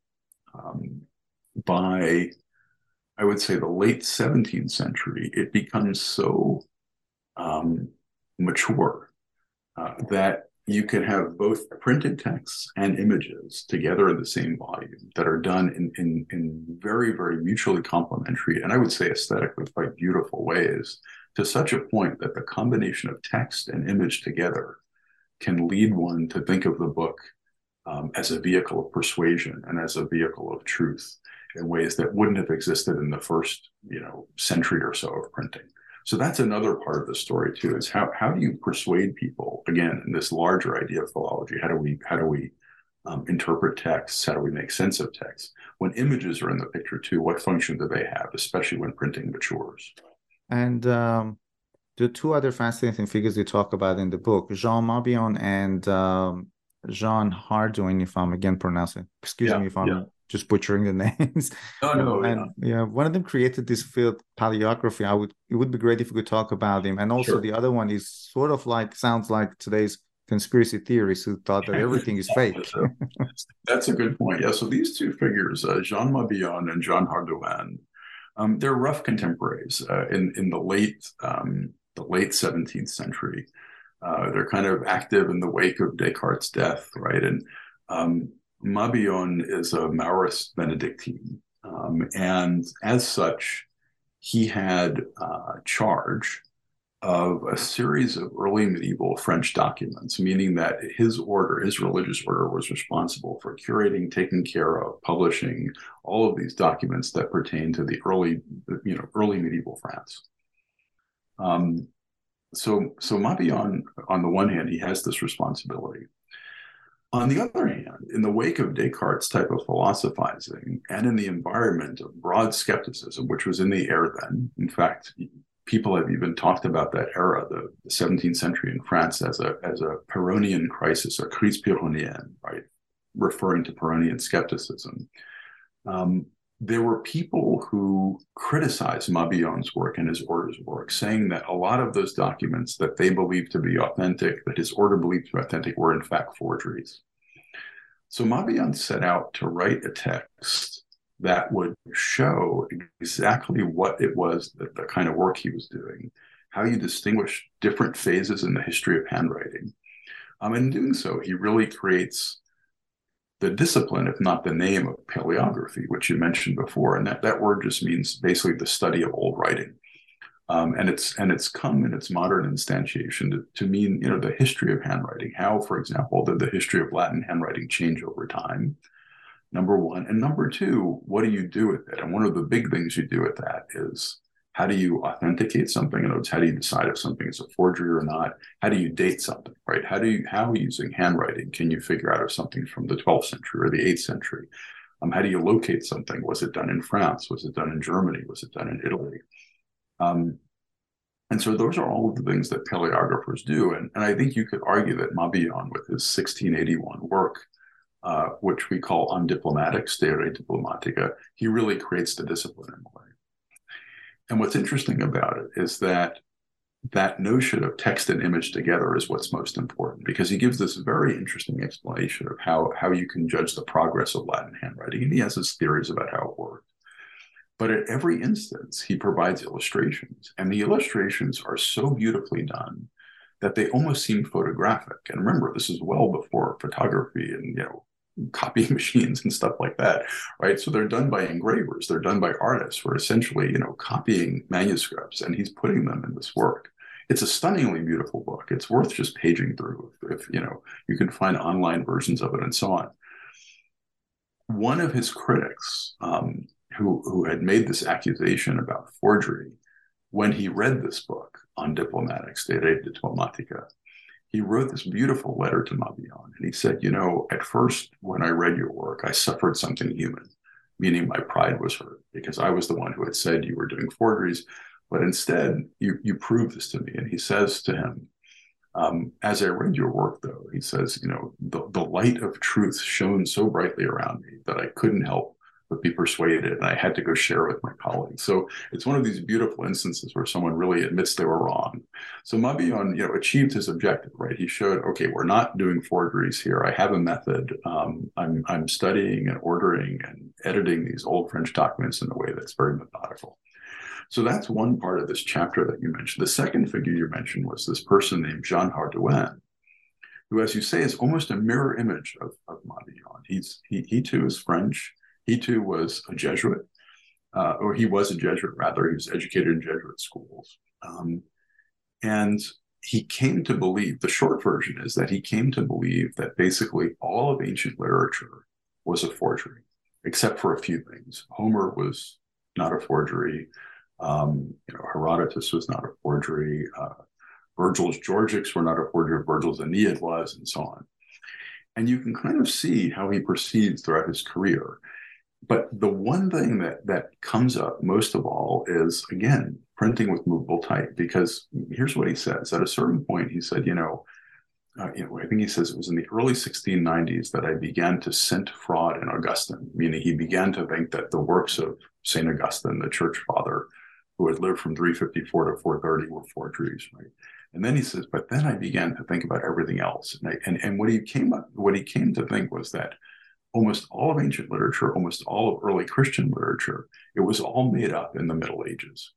um, by I would say the late 17th century, it becomes so um, mature uh, that you can have both printed texts and images together in the same volume that are done in, in, in very, very mutually complementary and I would say aesthetically quite beautiful ways to such a point that the combination of text and image together can lead one to think of the book um, as a vehicle of persuasion and as a vehicle of truth in ways that wouldn't have existed in the first you know century or so of printing. So that's another part of the story too is how, how do you persuade people again in this larger idea of philology? How do we how do we um, interpret texts? How do we make sense of texts? When images are in the picture too what function do they have especially when printing matures? And um, the two other fascinating figures you talk about in the book jean mabillon and um, jean hardouin if i'm again pronouncing excuse yeah, me if i'm yeah just butchering the names. No, no, and yeah. yeah. one of them created this field paleography. I would it would be great if we could talk about him. And also sure. the other one is sort of like sounds like today's conspiracy theorists who thought that everything is fake. That's a good point. Yeah. So these two figures, uh, Jean Mabillon and Jean Hardouin, um, they're rough contemporaries uh, in in the late um, the late 17th century. Uh, they're kind of active in the wake of Descartes' death, right? And um, Mabillon is a Maurist Benedictine, um, and as such, he had uh, charge of a series of early medieval French documents, meaning that his order, his religious order, was responsible for curating, taking care of, publishing all of these documents that pertain to the early, you know, early medieval France. Um, so, so Mabillon, on the one hand, he has this responsibility. On the other hand, in the wake of Descartes' type of philosophizing and in the environment of broad skepticism, which was in the air then, in fact, people have even talked about that era, the, the 17th century in France, as a as a Pyrrhonian crisis, a crise pyrrhonienne, right, referring to Pyrrhonian skepticism. Um, there were people who criticized Mabillon's work and his order's work, saying that a lot of those documents that they believed to be authentic, that his order believed to be authentic, were in fact forgeries. So Mabillon set out to write a text that would show exactly what it was that the kind of work he was doing, how you distinguish different phases in the history of handwriting. Um, in doing so, he really creates the discipline, if not the name of paleography, which you mentioned before. And that, that word just means basically the study of old writing. Um, and it's and it's come in its modern instantiation to, to mean you know the history of handwriting. How, for example, did the history of Latin handwriting change over time? Number one, and number two, what do you do with it? And one of the big things you do with that is how do you authenticate something? In how do you decide if something is a forgery or not? How do you date something, right? How do you, how using handwriting can you figure out if something's from the 12th century or the 8th century? Um, how do you locate something? Was it done in France? Was it done in Germany? Was it done in Italy? Um, and so those are all of the things that paleographers do. And, and I think you could argue that Mabillon, with his 1681 work, uh, which we call undiplomatic, De Re Diplomatica, he really creates the discipline in a way. And what's interesting about it is that that notion of text and image together is what's most important because he gives this very interesting explanation of how, how you can judge the progress of Latin handwriting. And he has his theories about how it works. But at every instance, he provides illustrations, and the illustrations are so beautifully done that they almost seem photographic. And remember, this is well before photography and you know copying machines and stuff like that, right? So they're done by engravers, they're done by artists who are essentially, you know, copying manuscripts, and he's putting them in this work. It's a stunningly beautiful book. It's worth just paging through if, if you know you can find online versions of it and so on. One of his critics, um, who who had made this accusation about forgery, when he read this book on diplomatics, De Re Diplomatica, he wrote this beautiful letter to Mabillon. And he said, You know, at first, when I read your work, I suffered something human, meaning my pride was hurt because I was the one who had said you were doing forgeries. But instead, you, you proved this to me. And he says to him, um, as I read your work, though, he says, you know, the, the light of truth shone so brightly around me that I couldn't help but be persuaded and I had to go share with my colleagues. So it's one of these beautiful instances where someone really admits they were wrong. So Mabillon, you know, achieved his objective, right? He showed, okay, we're not doing forgeries here. I have a method. Um, I'm, I'm studying and ordering and editing these old French documents in a way that's very methodical. So that's one part of this chapter that you mentioned. The second figure you mentioned was this person named Jean Hardouin, who, as you say, is almost a mirror image of, of Mabillon. He's he, he too is French. He too was a Jesuit, uh, or he was a Jesuit rather. He was educated in Jesuit schools, um, and he came to believe the short version is that he came to believe that basically all of ancient literature was a forgery, except for a few things. Homer was not a forgery. Um, you know, Herodotus was not a forgery. Uh, Virgil's Georgics were not a forgery. Virgil's Aeneid was, and so on. And you can kind of see how he proceeds throughout his career. But the one thing that that comes up most of all is again printing with movable type. Because here's what he says: at a certain point, he said, you know, uh, you know, I think he says it was in the early 1690s that I began to scent fraud in Augustine, meaning he began to think that the works of Saint Augustine, the church father, who had lived from 354 to 430, were forgeries, right? And then he says, but then I began to think about everything else, and I, and, and what he came up, what he came to think was that almost all of ancient literature, almost all of early Christian literature, it was all made up in the Middle Ages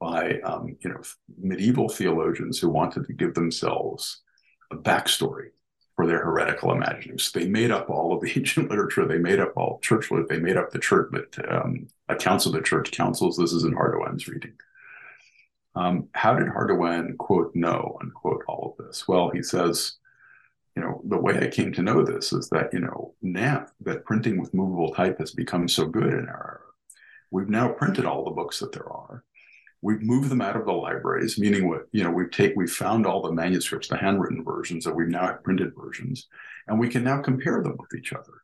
by um, you know medieval theologians who wanted to give themselves a backstory for their heretical imaginings. They made up all of the ancient literature. They made up all church lit. They made up the church but um, accounts of the church councils. This is in Hardouin's reading. Um, how did Hardewan quote know unquote all of this? Well, he says, you know, the way I came to know this is that you know now that printing with movable type has become so good in our era, we've now printed all the books that there are we've moved them out of the libraries, meaning what you know we've take we've found all the manuscripts, the handwritten versions, that we've now have printed versions, and we can now compare them with each other.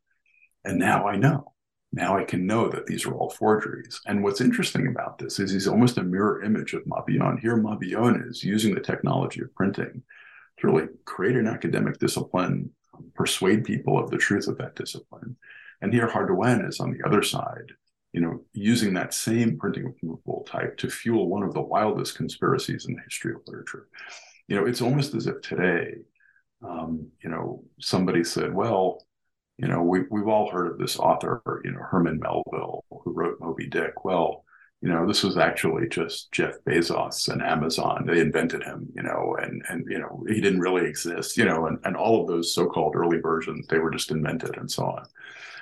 And now I know. Now I can know that these are all forgeries. And what's interesting about this is he's almost a mirror image of Mabillon. Here, Mabillon is using the technology of printing to really create an academic discipline, persuade people of the truth of that discipline. And here, Hardouin is on the other side, you know, using that same printing with movable type to fuel one of the wildest conspiracies in the history of literature. You know, it's almost as if today, um, you know, somebody said, well, you know, we, we've all heard of this author, you know, Herman Melville, who wrote Moby Dick. Well, you know, this was actually just Jeff Bezos and Amazon. They invented him, you know, and and you know, he didn't really exist, you know, and, and all of those so-called early versions, they were just invented and so on.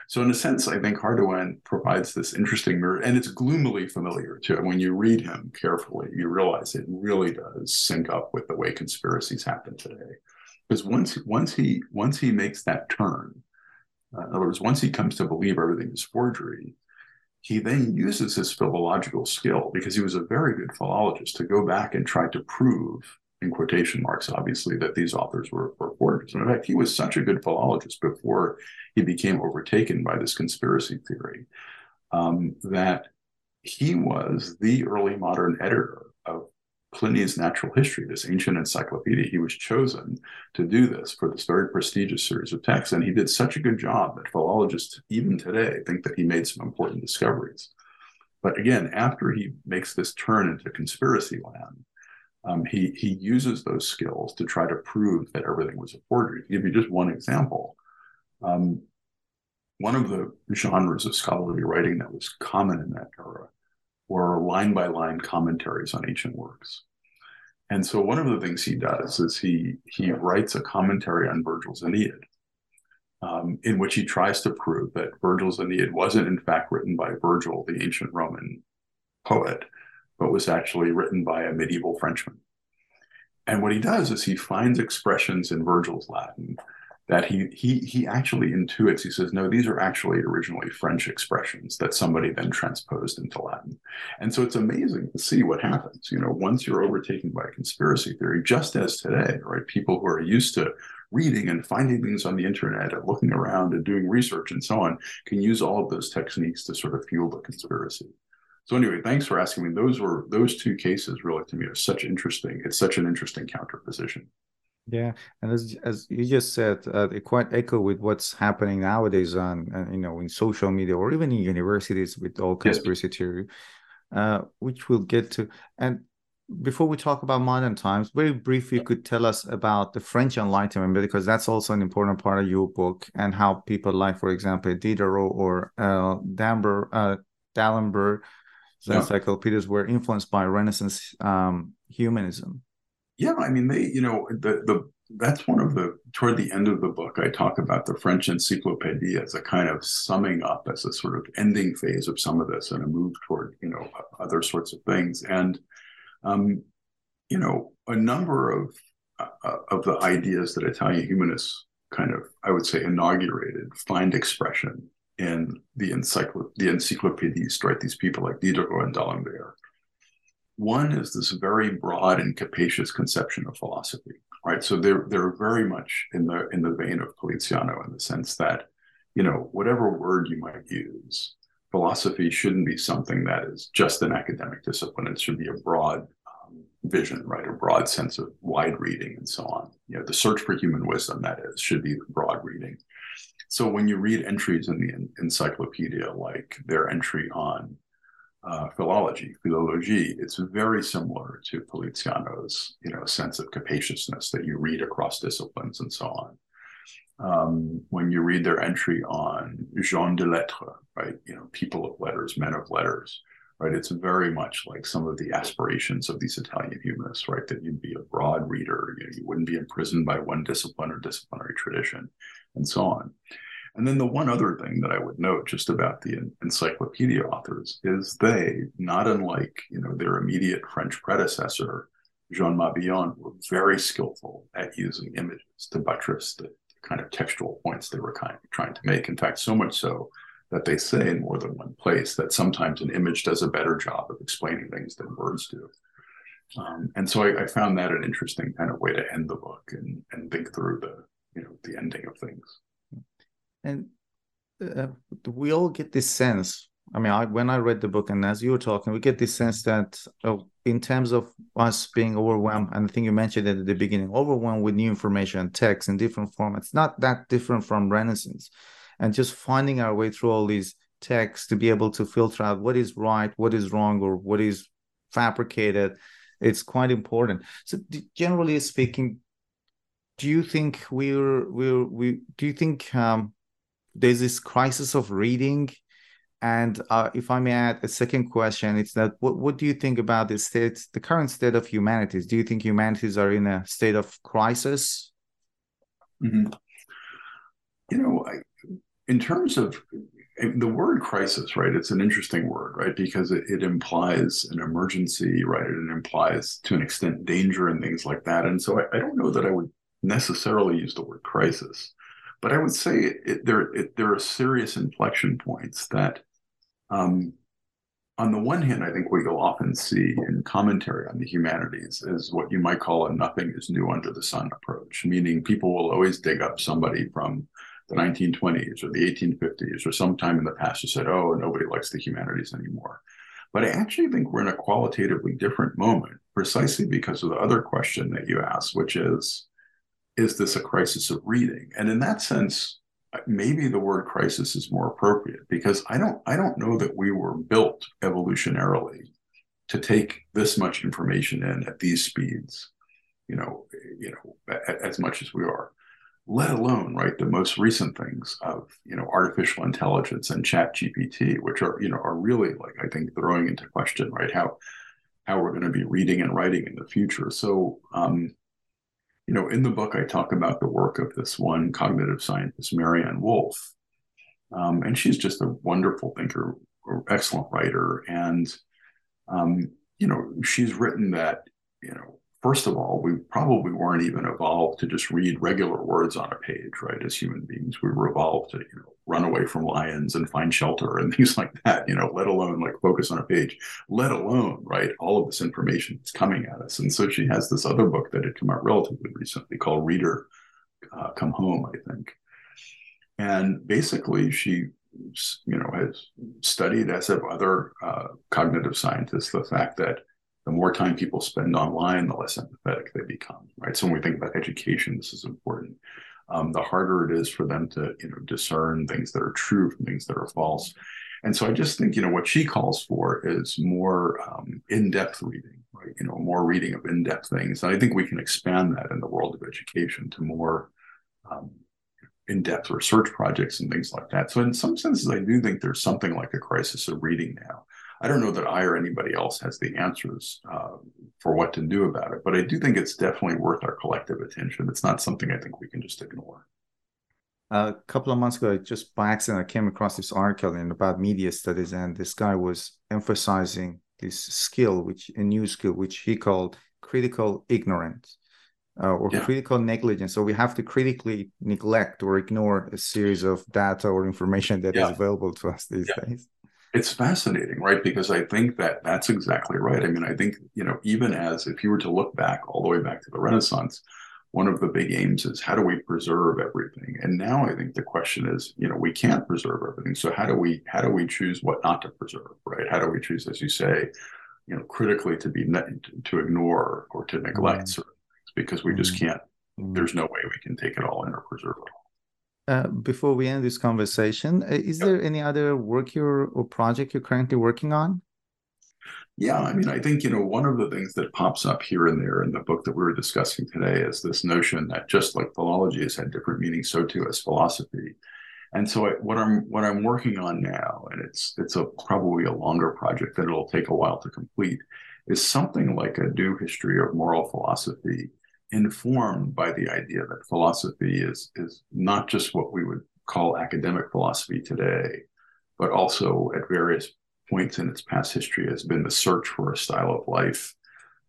So in a sense, I think Hardouin provides this interesting mirror, and it's gloomily familiar too. When you read him carefully, you realize it really does sync up with the way conspiracies happen today. Because once once he once he makes that turn, uh, in other words, once he comes to believe everything is forgery, he then uses his philological skill because he was a very good philologist to go back and try to prove in quotation marks, obviously, that these authors were, were forgers. And in fact, he was such a good philologist before he became overtaken by this conspiracy theory um, that he was the early modern editor of Pliny's Natural History, this ancient encyclopedia. He was chosen to do this for this very prestigious series of texts. And he did such a good job that philologists, even today, think that he made some important discoveries. But again, after he makes this turn into conspiracy land, um, he he uses those skills to try to prove that everything was a forgery. To give you just one example, um, one of the genres of scholarly writing that was common in that era were line by line commentaries on ancient works. And so one of the things he does is he he writes a commentary on Virgil's Aeneid, um, in which he tries to prove that Virgil's Aeneid wasn't in fact written by Virgil, the ancient Roman poet, but was actually written by a medieval Frenchman. And what he does is he finds expressions in Virgil's Latin that he he he actually intuits. He says, no, these are actually originally French expressions that somebody then transposed into Latin. And so it's amazing to see what happens. You know, once you're overtaken by a conspiracy theory, just as today, right? People who are used to reading and finding things on the internet and looking around and doing research and so on can use all of those techniques to sort of fuel the conspiracy. So anyway, thanks for asking me. Those were those two cases really to me are such interesting. It's such an interesting counterposition. Yeah, and as as you just said, uh, they quite echo with what's happening nowadays on uh, you know in social media or even in universities with all conspiracy yes. theory, uh, which we'll get to. And before we talk about modern times, very briefly, you could tell us about the French Enlightenment because that's also an important part of your book and how people like, for example, Diderot or uh, Damber, uh, D'Alembert yeah. encyclopedias were influenced by Renaissance um, humanism. Yeah, I mean, they, you know, the the that's one of the toward the end of the book i talk about the french encyclopedia as a kind of summing up as a sort of ending phase of some of this and a move toward you know other sorts of things and um, you know a number of uh, of the ideas that Italian humanists kind of, I would say, inaugurated find expression in the, encycl- the encyclopedists, right? These people like Diderot and D'Alembert. One is this very broad and capacious conception of philosophy, right? So they're they're very much in the in the vein of Poliziano in the sense that, you know, whatever word you might use, philosophy shouldn't be something that is just an academic discipline. It should be a broad um, vision, right? A broad sense of wide reading and so on. You know, the search for human wisdom, that is, should be broad reading. So when you read entries in the encyclopedia, like their entry on uh, philology, philology, it's very similar to Poliziano's, you know, sense of capaciousness that you read across disciplines and so on. Um, when you read their entry on gens de lettres, right, you know, people of letters, men of letters, right, it's very much like some of the aspirations of these Italian humanists, right, that you'd be a broad reader, you, know, you wouldn't be imprisoned by one discipline or disciplinary tradition and so on. And then the one other thing that I would note just about the encyclopedia authors is they, not unlike you know their immediate French predecessor, Jean Mabillon, were very skillful at using images to buttress the kind of textual points they were kind of trying to make. In fact, so much so that they say in more than one place that sometimes an image does a better job of explaining things than words do. Um, and so I, I, found that an interesting kind of way to end the book and, and think through the you know the ending of things and uh, we all get this sense i mean I, when i read the book and as you were talking we get this sense that uh, in terms of us being overwhelmed and i think you mentioned it at the beginning overwhelmed with new information text in different formats not that different from renaissance and just finding our way through all these texts to be able to filter out what is right what is wrong or what is fabricated it's quite important. So generally speaking do you think we're we're we do you think um, there's this crisis of reading. And uh, if i may add a second question it's that what, what do you think about the state the current state of humanities? Do you think humanities are in a state of crisis? Mm-hmm. you know I, in terms of the word crisis right it's an interesting word right? Because it, it implies an emergency right? It implies to an extent danger and things like that. And so I, I don't know that i would necessarily use the word crisis, but I would say it, there it, there are serious inflection points that, um, on the one hand, I think we will often see in commentary on the humanities is what you might call a "nothing is new under the sun" approach, meaning people will always dig up somebody from the 1920s or the 1850s or sometime in the past who said, "Oh, nobody likes the humanities anymore." But I actually think we're in a qualitatively different moment, precisely because of the other question that you asked, which is is this a crisis of reading? And in that sense, maybe the word crisis is more appropriate because I don't I don't know that we were built evolutionarily to take this much information in at these speeds, you know, you know, as much as we are. Let alone, right, the most recent things of you know artificial intelligence and Chat GPT, which are you know are really like I think throwing into question, right, how how we're going to be reading and writing in the future. So um, you know, in the book, I talk about the work of this one cognitive scientist, Maryanne Wolf. Um, and she's just a wonderful thinker, or excellent writer. And, um, you know, she's written that, you know, first of all, we probably weren't even evolved to just read regular words on a page, right? As human beings, we were evolved to, you know, run away from lions and find shelter and things like that, you know, let alone like focus on a page, let alone, right? All of this information is coming at us. And so she has this other book that had come out relatively recently called Reader uh, Come Home, I think. And basically, she you know has studied as have other uh, cognitive scientists the fact that the more time people spend online, the less empathetic they become, right? So when we think about education, this is important. Um, the harder it is for them to, you know, discern things that are true from things that are false. And so I just think, you know, what she calls for is more um, in-depth reading, right? You know, more reading of in-depth things. And I think we can expand that in the world of education to more um, in-depth research projects and things like that. So in some senses, I do think there's something like a crisis of reading now. I don't know that I or anybody else has the answers uh, for what to do about it, but I do think it's definitely worth our collective attention. It's not something I think we can just ignore. A couple of months ago, just by accident, I came across this article in about media studies, and this guy was emphasizing this skill, which a new skill, which he called critical ignorance. uh, or yeah. critical negligence. So we have to critically neglect or ignore a series of data or information that yeah. is available to us these yeah. days. It's fascinating, right? Because I think that that's exactly right. I mean, I think, you know, even as if you were to look back all the way back to the Renaissance, one of the big aims is how do we preserve everything? And now I think the question is, you know, we can't preserve everything. So how do we how do we choose what not to preserve, right? How do we choose, as you say, you know, critically to be to ignore or to neglect mm-hmm. certain things because we just mm-hmm. can't. Mm-hmm. There's no way we can take it all in or preserve it all. Uh, before we end this conversation, uh, is yep. there any other work you're, or project you're currently working on? Yeah, I mean, I think, you know, one of the things that pops up here and there in the book that we were discussing today is this notion that just like philology has had different meanings, so too has philosophy. And so I, what I'm what I'm working on now, and it's it's a probably a longer project that it'll take a while to complete, is something like a new history of moral philosophy, informed by the idea that philosophy is is not just what we would call academic philosophy today, but also at various points in its past history has been the search for a style of life.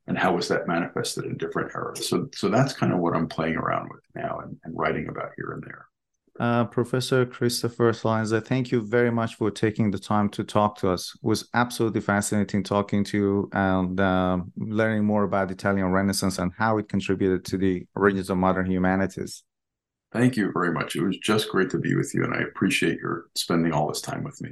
And how was that manifested in different eras? So so that's kind of what i'm playing around with now and, and writing about here and there uh, Professor Christopher Celenza, thank you very much for taking the time to talk to us. It was absolutely fascinating talking to you and uh, learning more about Italian Renaissance and how it contributed to the origins of modern humanities. Thank you very much. It was just great to be with you, and I appreciate your spending all this time with me.